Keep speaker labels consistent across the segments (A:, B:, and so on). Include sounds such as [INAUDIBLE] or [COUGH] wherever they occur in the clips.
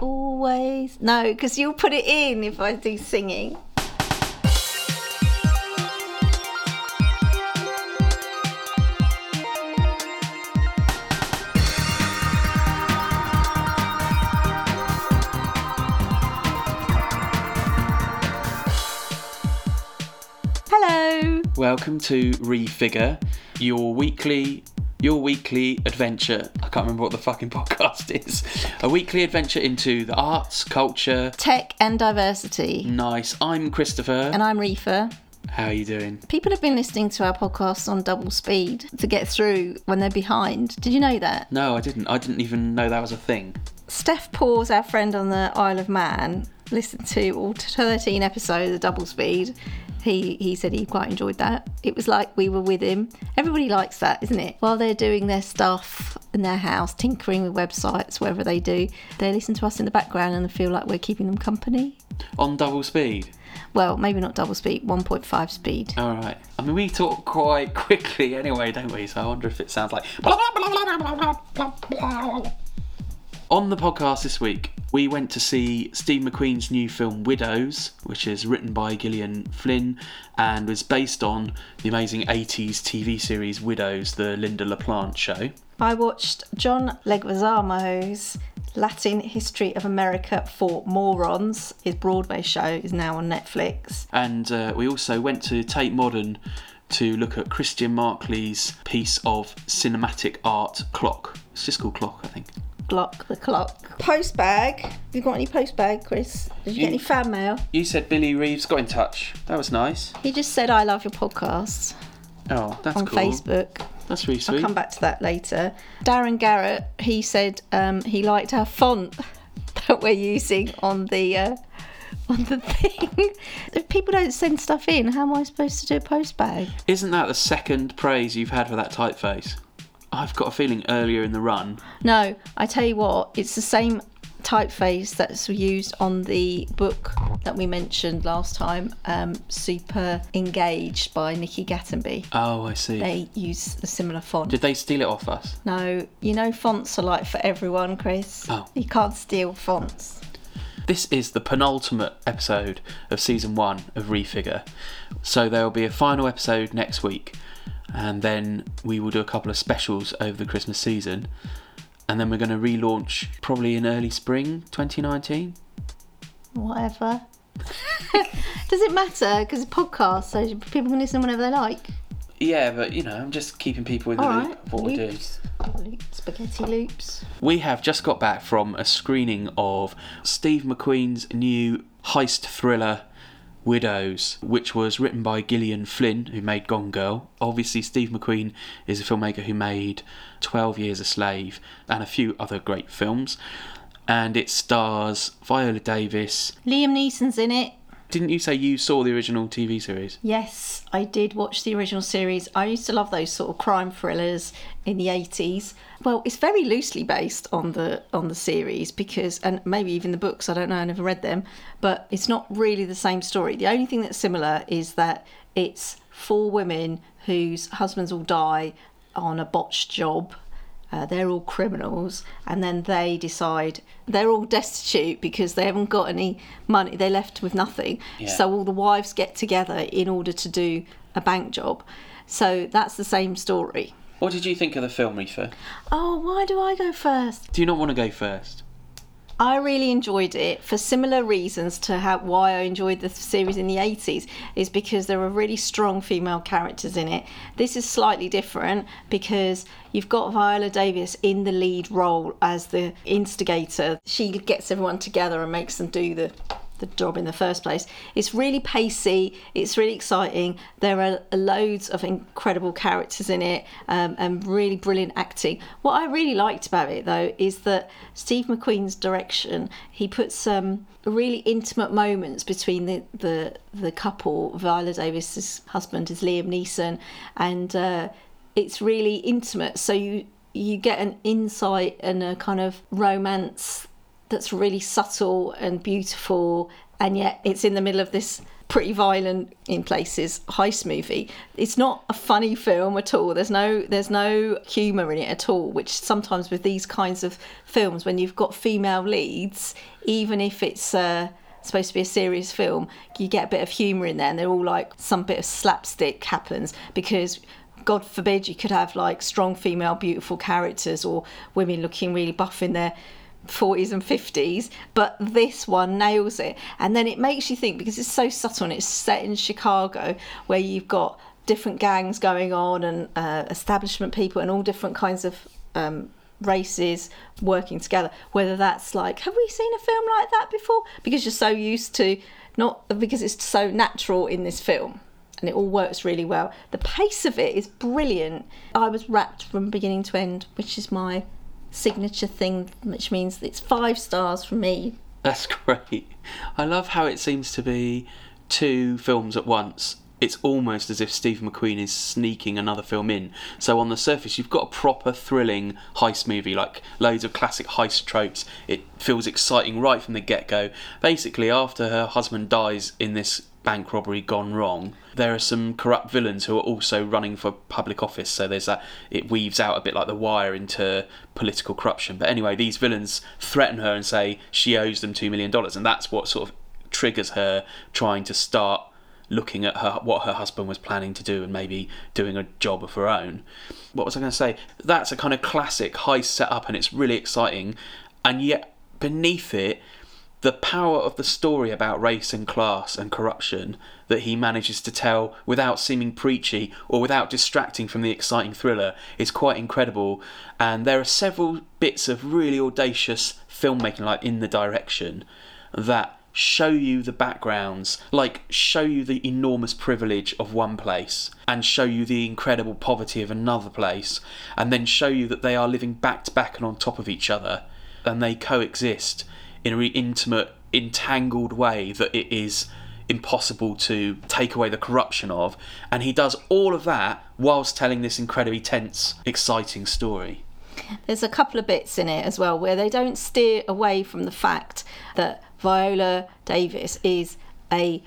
A: Always. No, because you'll put it in if I do singing. Hello.
B: Welcome to Refigure, your weekly your weekly adventure. I can't remember what the fucking [LAUGHS] podcast is. A weekly adventure into the arts, culture.
A: Tech and diversity.
B: Nice. I'm Christopher.
A: And I'm Reefa.
B: How are you doing?
A: People have been listening to our podcast on double speed to get through when they're behind. Did you know that?
B: No, I didn't. I didn't even know that was a thing.
A: Steph Paws, our friend on the Isle of Man, listened to all 13 episodes of double speed. He, he said he quite enjoyed that. It was like we were with him. Everybody likes that, isn't it? While they're doing their stuff in their house, tinkering with websites, whatever they do, they listen to us in the background and feel like we're keeping them company.
B: On double speed?
A: Well, maybe not double speed, 1.5 speed.
B: All right. I mean, we talk quite [LAUGHS] quickly anyway, don't we? So I wonder if it sounds like. On the podcast this week, we went to see Steve McQueen's new film Widows, which is written by Gillian Flynn and was based on the amazing 80s TV series Widows, the Lynda La Plante show.
A: I watched John Leguizamo's Latin History of America for Morons. His Broadway show is now on Netflix.
B: And uh, we also went to Tate Modern to look at Christian Marclay's piece of cinematic art, Clock. It's just called Clock, I think.
A: Glock the clock. Post bag. Have you got any post bag, Chris? Did you,
B: You-
A: get any fan mail?
B: You said Billy Reeves got in touch. That was nice.
A: He just said, I love your podcast
B: Oh, that's
A: on
B: cool.
A: Facebook.
B: That's really sweet.
A: I'll
B: sweet.
A: come back to that later. Darren Garrett, he said um, he liked our font [LAUGHS] that we're using on the. Uh, [LAUGHS] on the thing, if people don't send stuff in, how am I supposed to do a post bag?
B: Isn't that the second praise you've had for that typeface? I've got a feeling earlier in the run.
A: No, I tell you what, it's the same typeface that's used on the book that we mentioned last time, um, Super Engaged by Nikki Gattenby.
B: Oh, I see.
A: They use a similar font.
B: Did they steal it off us?
A: no, you know fonts are like for everyone, Chris.
B: Oh.
A: You can't steal fonts.
B: This is the penultimate episode of season one of Refigure. So there will be a final episode next week, and then we will do a couple of specials over the Christmas season. And then we're going to relaunch probably in early spring 2019.
A: Whatever. [LAUGHS] Does it matter? Because it's a podcast, so people can listen whenever they like.
B: Yeah, but you know, I'm just keeping people in the
A: All
B: loop
A: right.
B: of what we're doing.
A: Loops. Loops. Spaghetti loops.
B: We have just got back from a screening of Steve McQueen's new heist thriller Widows, which was written by Gillian Flynn, who made Gone Girl. Obviously, Steve McQueen is a filmmaker who made 12 Years a Slave and a few other great films. And it stars Viola Davis.
A: Liam Neeson's in it.
B: Didn't you say you saw the original TV series?
A: Yes, I did watch the original series. I used to love those sort of crime thrillers in the 80s. Well, it's very loosely based on the on the series because and maybe even the books, I don't know, I never read them, but it's not really the same story. The only thing that's similar is that it's four women whose husbands all die on a botched job uh, they're all criminals, and then they decide they're all [LAUGHS] destitute because they haven't got any money. They're left with nothing.
B: Yeah.
A: So all the wives get together in order to do a bank job. So that's the same story.
B: What did you think of the film, Reefa?
A: Oh, why do I go first?
B: Do you not want to go first?
A: I really enjoyed it for similar reasons to how why I enjoyed the series in the 80s is because there were really strong female characters in it. This is slightly different because you've got Viola Davis in the lead role as the instigator. She gets everyone together and makes them do the the job in the first place. It's really pacey. It's really exciting. There are loads of incredible characters in it um, and really brilliant acting. What I really liked about it though is that Steve McQueen's direction. He puts um, really intimate moments between the the the couple. Viola Davis's husband is Liam Neeson, and uh, it's really intimate. So you you get an insight and a kind of romance that's really subtle and beautiful and yet it's in the middle of this pretty violent in places heist movie. It's not a funny film at all. There's no there's no humour in it at all. Which sometimes with these kinds of films, when you've got female leads, even if it's uh, supposed to be a serious film, you get a bit of humour in there, and they're all like some bit of slapstick happens because. God forbid you could have like strong female beautiful characters or women looking really buff in their 40s and 50s, but this one nails it. And then it makes you think because it's so subtle and it's set in Chicago where you've got different gangs going on and uh, establishment people and all different kinds of um, races working together. Whether that's like, have we seen a film like that before? Because you're so used to, not because it's so natural in this film. And it all works really well. The pace of it is brilliant. I was wrapped from beginning to end, which is my signature thing, which means it's five stars from me.
B: That's [LAUGHS] great. I love how it seems to be two films at once. It's almost as if Steve McQueen is sneaking another film in. So on the surface, you've got a proper thrilling heist movie, like loads of classic heist tropes. It feels exciting right from the get-go. Basically, after her husband dies in this bank robbery gone wrong, there are some corrupt villains who are also running for public office. So there's that, it weaves out a bit like The Wire into political corruption. But anyway, these villains threaten her and say she owes them $2 million. And that's what sort of triggers her trying to start looking at her what her husband was planning to do and maybe doing a job of her own. What was I going to say? That's a kind of classic heist setup and it's really exciting. And yet beneath it, the power of the story about race and class and corruption that he manages to tell without seeming preachy or without distracting from the exciting thriller is quite incredible. And there are several bits of really audacious filmmaking, like in the direction, that show you the backgrounds, like show you the enormous privilege of one place and show you the incredible poverty of another place, and then show you that they are living back to back and on top of each other, and they coexist in a really intimate, entangled way that it is impossible to take away the corruption of. And he does all of that whilst telling this incredibly tense, exciting story.
A: There's a couple of bits in it as well where they don't steer away from the fact that Viola Davis is a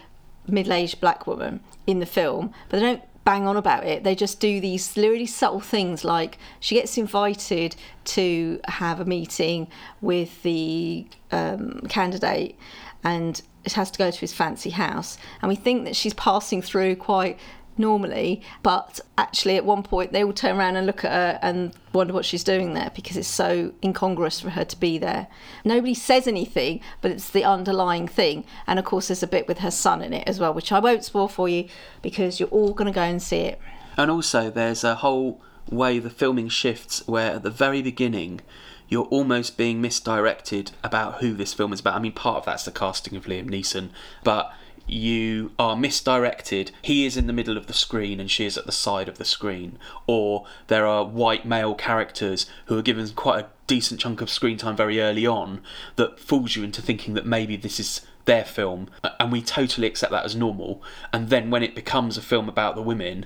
A: middle aged black woman in the film, but they don't bang on about it. They just do these really subtle things like she gets invited to have a meeting with the um, candidate and it has to go to his fancy house. And we think that she's passing through quite normally, but actually at one point they all turn around and look at her and wonder what she's doing there because it's so incongruous for her to be there. Nobody says anything, but it's the underlying thing. And of course, there's a bit with her son in it as well, which I won't spoil for you because you're all going to go and see it.
B: And also, there's a whole way the filming shifts where at the very beginning, you're almost being misdirected about who this film is about. I mean, part of that's the casting of Liam Neeson, but you are misdirected. He is in the middle of the screen and she is at the side of the screen. Or there are white male characters who are given quite a decent chunk of screen time very early on that fools you into thinking that maybe this is their film and we totally accept that as normal. And then when it becomes a film about the women,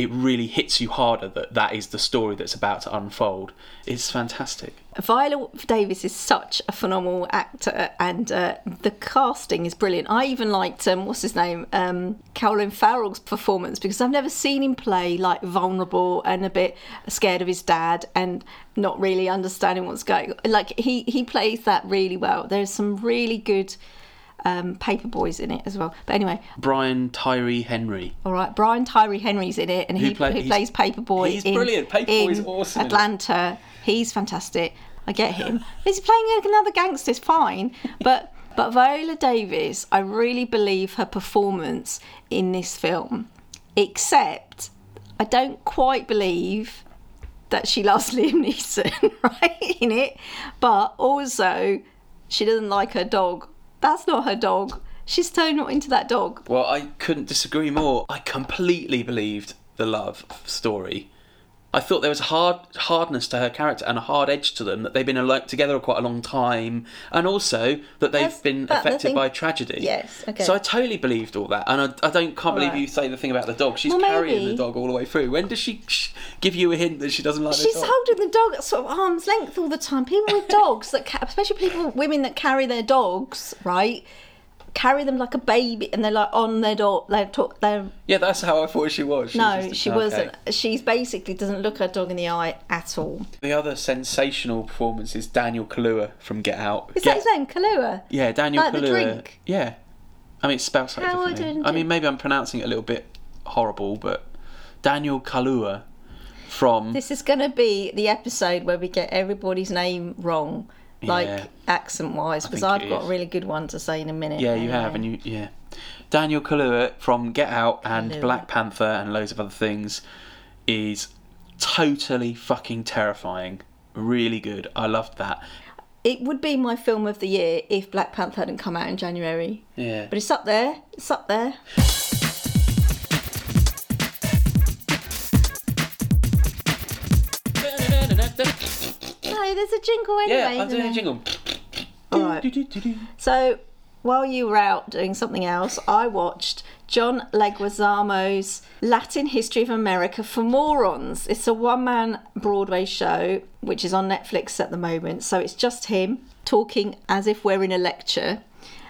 B: it really hits you harder that that is the story that's about to unfold. It's fantastic.
A: Viola Davis is such a phenomenal actor, and uh, the casting is brilliant. I even liked um, what's his name, um, Colin Farrell's performance because I've never seen him play like vulnerable and a bit scared of his dad and not really understanding what's going. Like he he plays that really well. There's some really good um, Paperboys in it as well. But anyway,
B: Brian Tyree Henry.
A: all right, Brian Tyree Henry's in it, and he,
B: play-
A: he plays Paper Boi.
B: he's
A: in,
B: brilliant. Paper
A: Boi's
B: awesome.
A: Atlanta. He's fantastic. I get him. [LAUGHS] He's playing another gangster. It's fine, but. But Viola Davis, I really believe her performance in this film, except I don't quite believe that she loves [LAUGHS] Liam Neeson, [LAUGHS] right, in it. But also, she doesn't like her dog. That's not her dog. She's so not into that dog.
B: Well, I couldn't disagree more. I completely believed the love story. I thought there was a hard hardness to her character and a hard edge to them that they've been uh, alone, together for quite a long time, and also that they've
A: That's-
B: been
A: that-
B: affected by tragedy.
A: Yes, okay.
B: So I totally believed all that, and I, I don't can't believe
A: Alright.
B: you say the thing about the dog. She's
A: Well,
B: carrying
A: maybe.
B: the dog all the way through. When does she sh- give you a hint that she doesn't like
A: She's
B: the dog?
A: She's holding the dog at sort of arm's length all the time. People with dogs that, ca- especially people, women that carry their dogs, right? Carry them like a baby, and they're like on their dog. They're talk, they're
B: Yeah, that's how I thought she was.
A: No,
B: just-
A: she
B: okay.
A: wasn't. She's basically doesn't look her dog in the eye at all.
B: The other sensational performance is Daniel Kaluuya from Get Out.
A: Is
B: Get-
A: that his name, Kahlua?
B: Yeah, Daniel
A: Like the drink?
B: Yeah. I mean, it's spelled slightly
A: How
B: differently. I mean maybe I'm pronouncing it a little bit horrible, but Daniel Kaluuya from
A: This is going to be the episode where we get everybody's name wrong, like
B: Yeah.
A: accent wise, because I've got
B: is.
A: a really good one to say in a minute.
B: Yeah, you have, and you yeah. Daniel Kaluuya from Get Out and
A: Kaluuya.
B: Black Panther and loads of other things is totally fucking terrifying. Really good. I loved that.
A: It would be my film of the year if Black Panther hadn't come out in January.
B: Yeah.
A: But it's up there. It's up there. There's a jingle anyway.
B: yeah, I'm doing a jingle.
A: All right. So while you were out doing something else, I watched John Leguizamo's Latin History of America for Morons. It's a one-man Broadway show which is on Netflix at the moment. So it's just him talking as if we're in a lecture,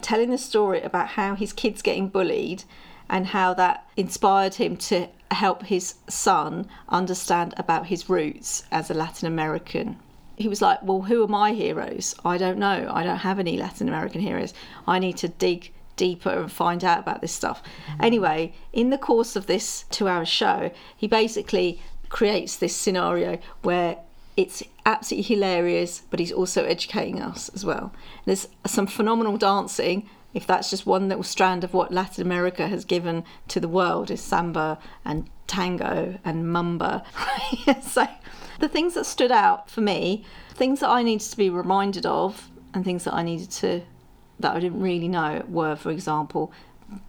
A: telling the story about how his kid's getting bullied and how that inspired him to help his son understand about his roots as a Latin American he was like, Well, who are my heroes? I don't know. I don't have any Latin American heroes. I need to dig deeper and find out about this stuff. Mm. Anyway, in the course of this two hour show, he basically creates this scenario where it's absolutely hilarious, but he's also educating us as well. There's some phenomenal dancing. If that's just one little strand of what Latin America has given to the world, is samba and tango and mamba. [LAUGHS] so the things that stood out for me, things that I needed to be reminded of, and things that I needed to that I didn't really know were, for example,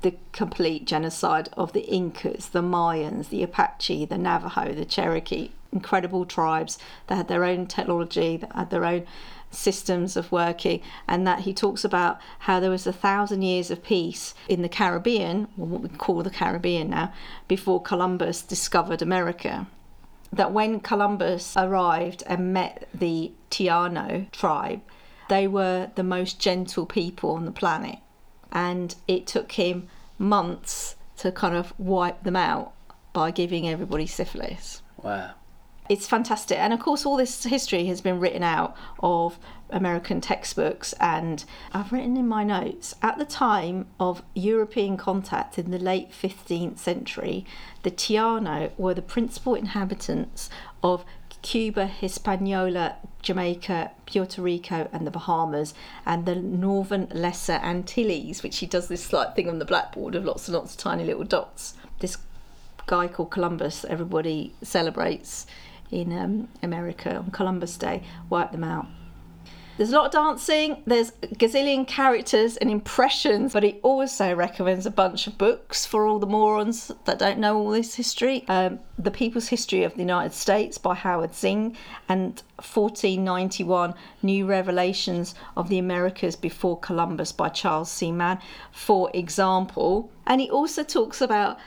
A: the complete genocide of the Incas, the Mayans, the Apache, the Navajo, the Cherokee, incredible tribes that had their own technology, that had their own systems of working, and that he talks about how there was a thousand years of peace in the Caribbean, or what we call the Caribbean now, before Columbus discovered America that when Columbus arrived and met the Taino tribe, they were the most gentle people on the planet. And it took him months to kind of wipe them out by giving everybody syphilis.
B: Wow.
A: It's fantastic. And of course, all this history has been written out of American textbooks. And I've written in my notes at the time of European contact in the late 15th century, the Taino were the principal inhabitants of Cuba, Hispaniola, Jamaica, Puerto Rico, and the Bahamas, and the Northern Lesser Antilles, which he does this slight thing on the blackboard of lots and lots of tiny little dots. This guy called Columbus, everybody celebrates in um, America on Columbus Day, wipe them out. There's a lot of dancing, there's gazillion characters and impressions, but he also recommends a bunch of books for all the morons that don't know all this history. Um, the People's History of the United States by Howard Zinn and 1491 New Revelations of the Americas Before Columbus by Charles C. Mann, for example. And he also talks about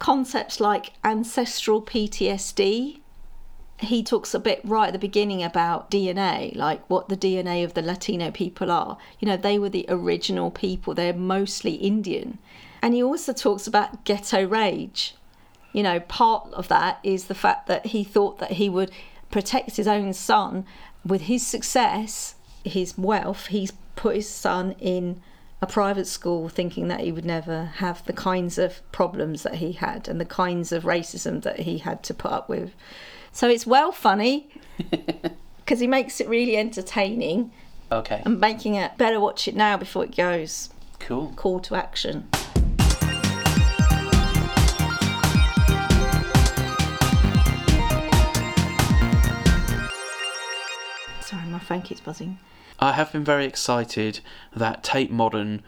A: concepts like ancestral PTSD, he talks a bit right at the beginning about DNA, like what the DNA of the Latino people are. You know, they were the original people, they're mostly Indian. And he also talks about ghetto rage. You know, part of that is the fact that he thought that he would protect his own son with his success, his wealth. He's put his son in a private school thinking that he would never have the kinds of problems that he had and the kinds of racism that he had to put up with. So it's well funny [LAUGHS] because he makes it really entertaining
B: Okay.
A: and making it better watch it now before it goes.
B: Cool.
A: Call to action. Sorry, my phone keeps buzzing.
B: I have been very excited that Tate Modern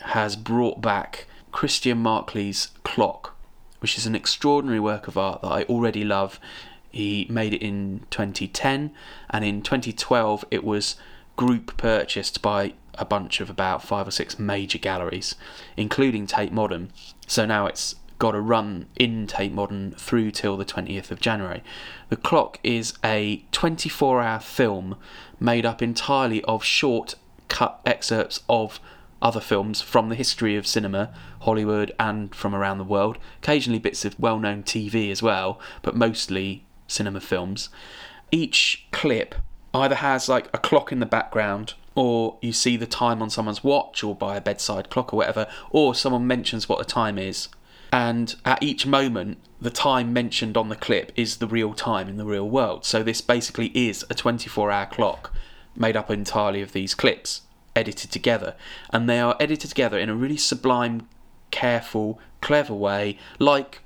B: has brought back Christian Marclay's Clock, which is an extraordinary work of art that I already love. He made it in 2010, and in 2012 it was group purchased by a bunch of about five or six major galleries, including Tate Modern. So now it's got a run in Tate Modern through till the 20th of January. The Clock is a 24 hour film made up entirely of short cut excerpts of other films from the history of cinema, Hollywood, and from around the world. Occasionally bits of well known TV as well, but mostly cinema films. Each clip either has like a clock in the background or you see the time on someone's watch or by a bedside clock or whatever, or someone mentions what the time is. And at each moment, the time mentioned on the clip is the real time in the real world. So this basically is a 24 hour clock made up entirely of these clips edited together. And they are edited together in a really sublime, careful, clever way, like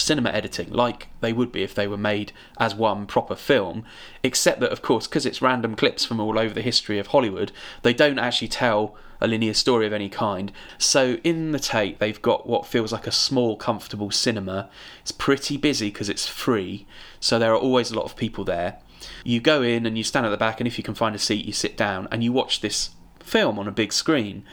B: cinema editing, like they would be if they were made as one proper film, except that, of course, because it's random clips from all over the history of Hollywood, they don't actually tell a linear story of any kind. So in the tape, they've got what feels like a small, comfortable cinema. It's pretty busy because it's free, so there are always a lot of people there. You go in and you stand at the back, and if you can find a seat, you sit down and you watch this film on a big screen.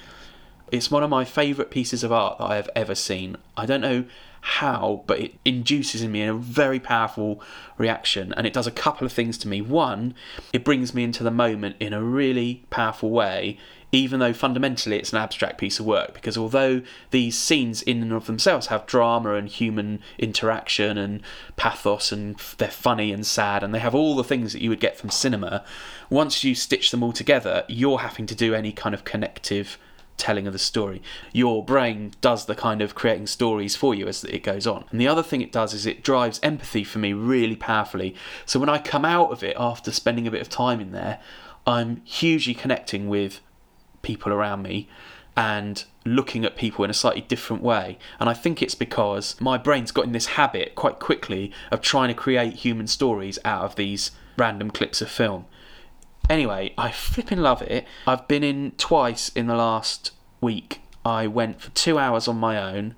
B: It's one of my favourite pieces of art that I have ever seen. I don't know how, but it induces in me a very powerful reaction, and it does a couple of things to me. One, it brings me into the moment in a really powerful way, even though fundamentally it's an abstract piece of work. Because although these scenes in and of themselves have drama and human interaction and pathos, and they're funny and sad, and they have all the things that you would get from cinema, once you stitch them all together, you're having to do any kind of connective telling of the story. Your brain does the kind of creating stories for you as it goes on. And the other thing it does is it drives empathy for me really powerfully. So when I come out of it after spending a bit of time in there, I'm hugely connecting with people around me and looking at people in a slightly different way. And I think it's because my brain's got in this habit quite quickly of trying to create human stories out of these random clips of film. Anyway, I flipping love it. I've been in twice in the last week. I went for two hours on my own,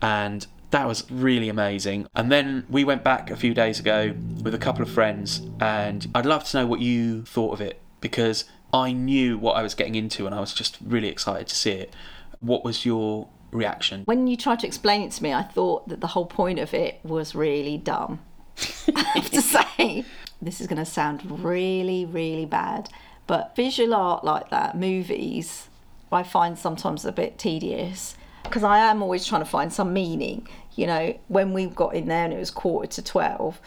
B: and that was really amazing. And then we went back a few days ago with a couple of friends, and I'd love to know what you thought of it because I knew what I was getting into, and I was just really excited to see it. What was your reaction?
A: When you tried to explain it to me, I thought that the whole point of it was really dumb. [LAUGHS] I have to say this is going to sound really, really bad, but visual art like that, movies, I find sometimes a bit tedious because I am always trying to find some meaning. You know, when we got in there and it was quarter to 12,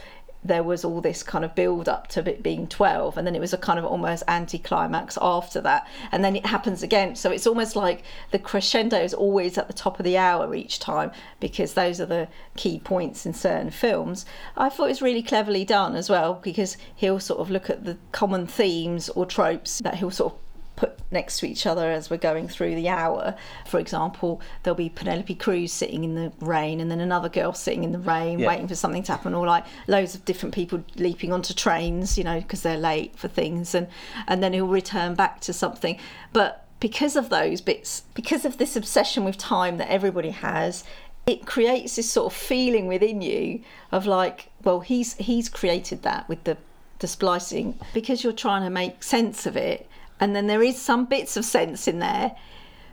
A: there was all this kind of build up to it being 12 and then it was a kind of almost anti-climax after that. And then it happens again. So it's almost like the crescendo is always at the top of the hour each time because those are the key points in certain films. I thought it was really cleverly done as well because he'll sort of look at the common themes or tropes that he'll sort of put next to each other as we're going through the hour. For example, there'll be Penelope Cruz sitting in the rain, and then another girl sitting in the rain,
B: Yeah.
A: waiting for something to happen, or like loads of different people leaping onto trains, you know, because they're late for things, and and then he'll return back to something. But because of those bits, because of this obsession with time that everybody has. It creates this sort of feeling within you of like, well, he's he's created that with the the splicing because you're trying to make sense of it and then there is some bits of sense in there.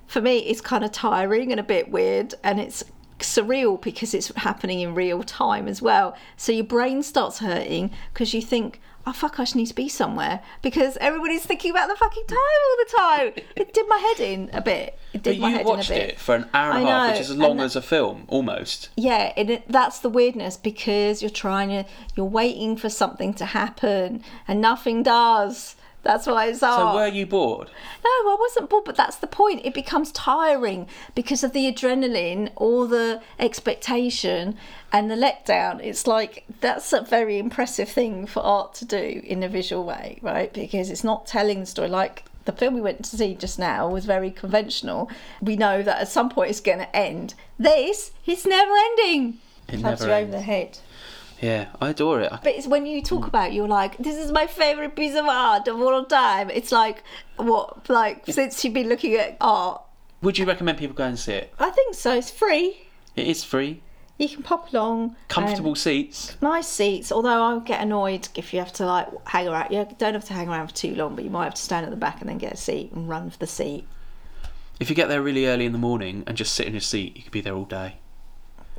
A: For me it's kind of tiring and a bit weird and it's surreal because it's happening in real time as well. So your brain starts hurting because you think oh fuck i just need to be somewhere because everybody's thinking about the fucking time all the time. It did my head in a bit. It did
B: But
A: my
B: you
A: head
B: watched
A: in a bit.
B: it for an hour and a half, which is as long
A: and-
B: as a film, almost.
A: yeah and it, that's the weirdness because you're trying to you're waiting for something to happen and nothing does that's why it's
B: So
A: art.
B: were you bored?
A: No, I wasn't bored, but that's the point. It becomes tiring because of the adrenaline, all the expectation, and the letdown. It's like that's a very impressive thing for art to do in a visual way, right? Because it's not telling the story. Like the film we went to see just now was very conventional. We know that at some point it's going to end. This, is never ending.
B: It never
A: you over
B: ends.
A: the head.
B: Yeah, I adore it.
A: But it's when you talk hmm. about it, you're like, this is my favourite piece of art of all time. It's like, what, like, since you've been looking at art,
B: Would you recommend people go and see it?
A: I think so. It's free.
B: It is free,
A: You can pop along.
B: comfortable
A: and
B: seats.
A: nice seats. Although I'll get annoyed if you have to like hang around. You don't have to hang around for too long, but you might have to stand at the back and then get a seat and run for the seat.
B: If you get there really early in the morning and just sit in your seat, you could be there all day.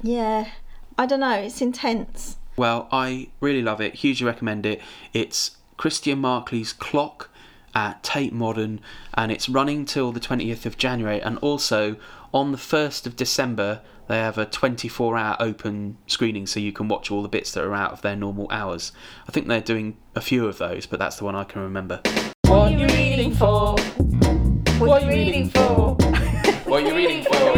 A: Yeah, I don't know. It's intense.
B: Well, I really love it. Hugely recommend it. It's Christian Marclay's Clock, at Tate Modern, and it's running till the 20th of January. And also on the 1st of December, they have a 24 hour open screening so you can watch all the bits that are out of their normal hours. I think they're doing a few of those, but that's the one I can remember.
A: What are you reading for? What are you reading for?
B: What are you reading for? What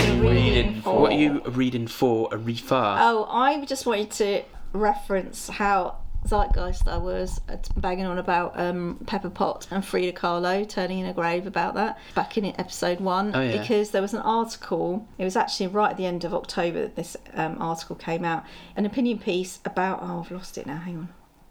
B: are you reading for? What are you reading for, Arifa?
A: Oh, I just wanted to reference how zeitgeist I was at banging on about um, Pepper Potts and Frida Kahlo turning in a grave about that back in episode one
B: Oh, yeah.
A: because there was an article. It was actually right at the end of October that this um, article came out. An opinion piece about oh I've lost it now. Hang on.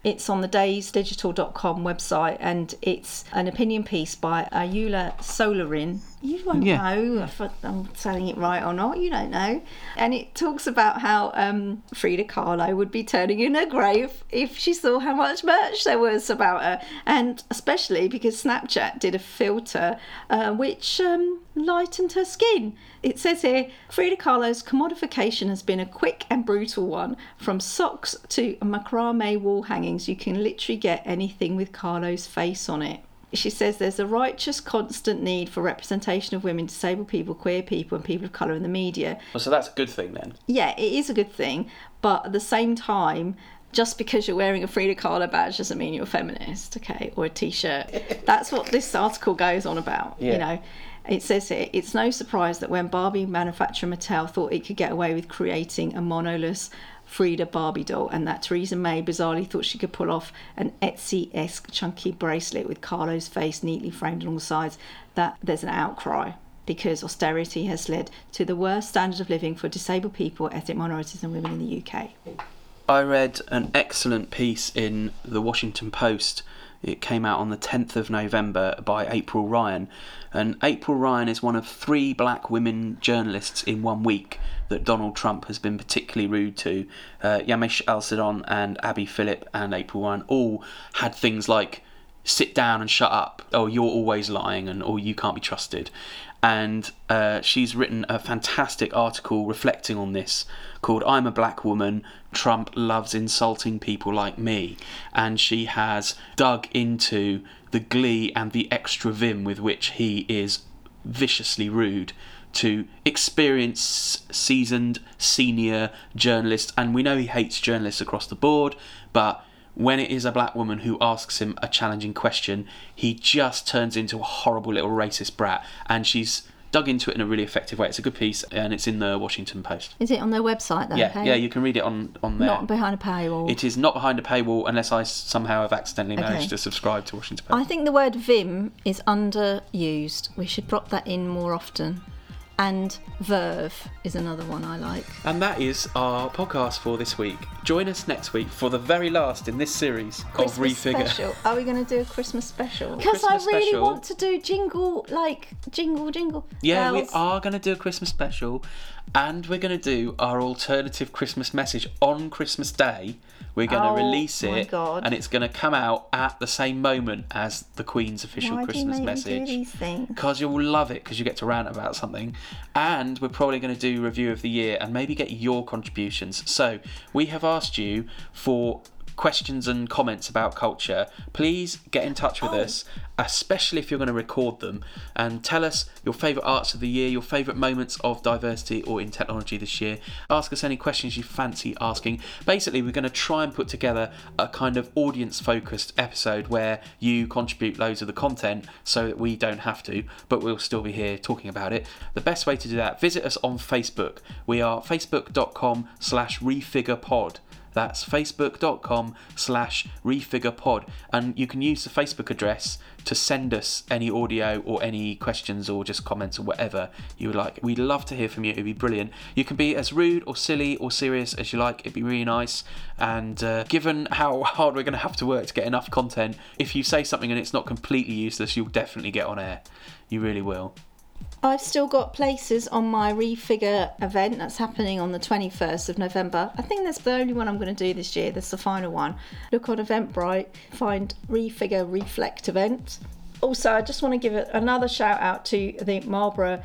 A: It's on the daysdigital.com website and it's an opinion piece by Ayula Solarin. You won't
B: Yeah.
A: know if I'm telling it right or not, you don't know. And it talks about how um, Frida Kahlo would be turning in her grave if she saw how much merch there was about her. And especially because Snapchat did a filter uh, which um, lightened her skin. It says here Frida Kahlo's commodification has been a quick and brutal one. From socks to macrame wall hangings, you can literally get anything with Kahlo's face on it. She says there's a righteous, constant need for representation of women, disabled people, queer people, and people of colour in the media.
B: Well, so that's a good thing then.
A: Yeah, it is a good thing, but at the same time, just because you're wearing a Frida Kahlo badge doesn't mean you're a feminist, okay, or a t-shirt. [LAUGHS] That's what this article goes on about.
B: Yeah.
A: You know, it says here it's no surprise that when Barbie manufacturer Mattel thought it could get away with creating a monoless Frida Barbie doll, and that Theresa May bizarrely thought she could pull off an Etsy-esque chunky bracelet with Kahlo's face neatly framed on all sides, that there's an outcry because austerity has led to the worst standard of living for disabled people, ethnic minorities, and women in the UK.
B: I read an excellent piece in the Washington Post. It came out on the 10th of November by April Ryan. And April Ryan is one of three black women journalists in one week that Donald Trump has been particularly rude to. Uh, Yamiche Alcindor and Abby Phillip and April Ryan all had things like sit down and shut up, or you're always lying, and or you can't be trusted. And uh, she's written a fantastic article reflecting on this called I'm a Black Woman, Trump Loves Insulting People Like Me. And she has dug into the glee and the extra vim with which he is viciously rude to experienced, seasoned, senior journalists. And we know he hates journalists across the board, but when it is a black woman who asks him a challenging question, he just turns into a horrible little racist brat. And she's dug into it in a really effective way. It's a good piece, and it's in the Washington Post.
A: Is it on their website though?
B: Yeah,
A: hey?
B: yeah, you can read it on on there.
A: Not behind a paywall.
B: It is not behind a paywall unless I somehow have accidentally managed
A: Okay.
B: to subscribe to Washington Post.
A: I think the word vim is underused. We should drop that in more often. And verve is another one I like.
B: And that is our podcast for this week. Join us next week for the very last in this series of
A: Christmas
B: Refigure.
A: special. Are we going to do a Christmas special? Because I really
B: special.
A: want to do jingle, like jingle, jingle.
B: Yeah, we are going to do a Christmas special, and we're going to do our alternative Christmas message on Christmas Day. We're going to
A: Oh,
B: release it, and it's going to come out at the same moment as the Queen's official
A: Why
B: Christmas message.
A: do these things?
B: Because you'll love it because you get to rant about something. And we're probably going to do review of the year and maybe get your contributions. So we have asked you for questions and comments about culture. Please get in touch with
A: Oh.
B: us, especially if you're going to record them, and tell us your favourite arts of the year, your favourite moments of diversity or in technology this year. Ask us any questions you fancy asking. Basically, we're going to try and put together a kind of audience focused episode where you contribute loads of the content so that we don't have to, but we'll still be here talking about it. The best way to do that, visit us on Facebook. We are facebook.com slash refigurepod. That's facebook.com slash refigurepod. And you can use the Facebook address to send us any audio or any questions or just comments or whatever you would like. We'd love to hear from you. It'd be brilliant. You can be as rude or silly or serious as you like. It'd be really nice. And uh, given how [LAUGHS] hard we're going to have to work to get enough content, if you say something and it's not completely useless, you'll definitely get on air. You really will.
A: I've still got places on my refigure event that's happening on the 21st of November. I think that's the only one I'm going to do this year. That's the final one. Look on Eventbrite, find refigure reflect event. Also, I just want to give another shout out to the Marlborough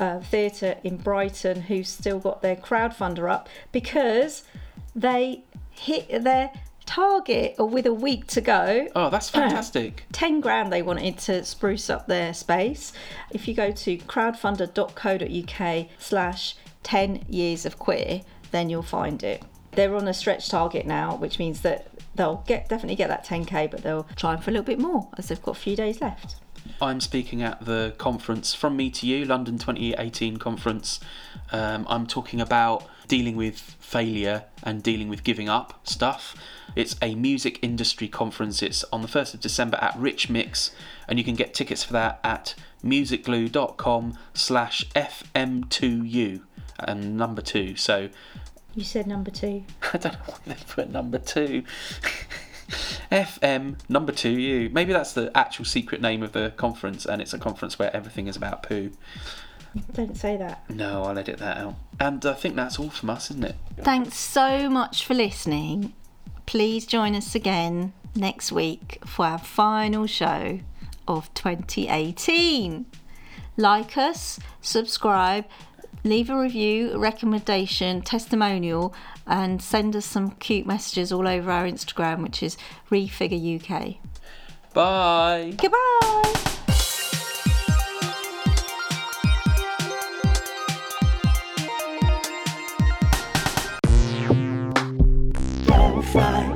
A: uh, Theatre in Brighton, who's still got their crowdfunder up because they hit their Target, or with a week to go,
B: Oh, that's fantastic.
A: 10 grand they wanted to spruce up their space. If you go to crowdfunder.co.uk slash 10 years of queer, then you'll find it. They're on a stretch target now, which means that they'll get definitely get that 10k, but they'll try and for a little bit more as they've got a few days left.
B: I'm speaking at the conference From Me to You, London 2018 conference. Um, I'm talking about dealing with failure and dealing with giving up stuff. It's a music industry conference. It's on the 1st of December at Rich Mix, and you can get tickets for that at musicglue.com slash fm2u and number two. So
A: You said number two. [LAUGHS]
B: I don't know why they put number two. [LAUGHS] FM number two U. Maybe that's the actual secret name of the conference, and it's a conference where everything is about poo.
A: Don't say that.
B: No, I'll edit that out. And I think that's all from us, isn't it?
A: Thanks so much for listening. Please join us again next week for our final show of 2018. Like us, subscribe, leave a review, recommendation, testimonial, and send us some cute messages all over our Instagram, which is Refigure UK.
B: Bye.
A: Goodbye.
C: Don't fight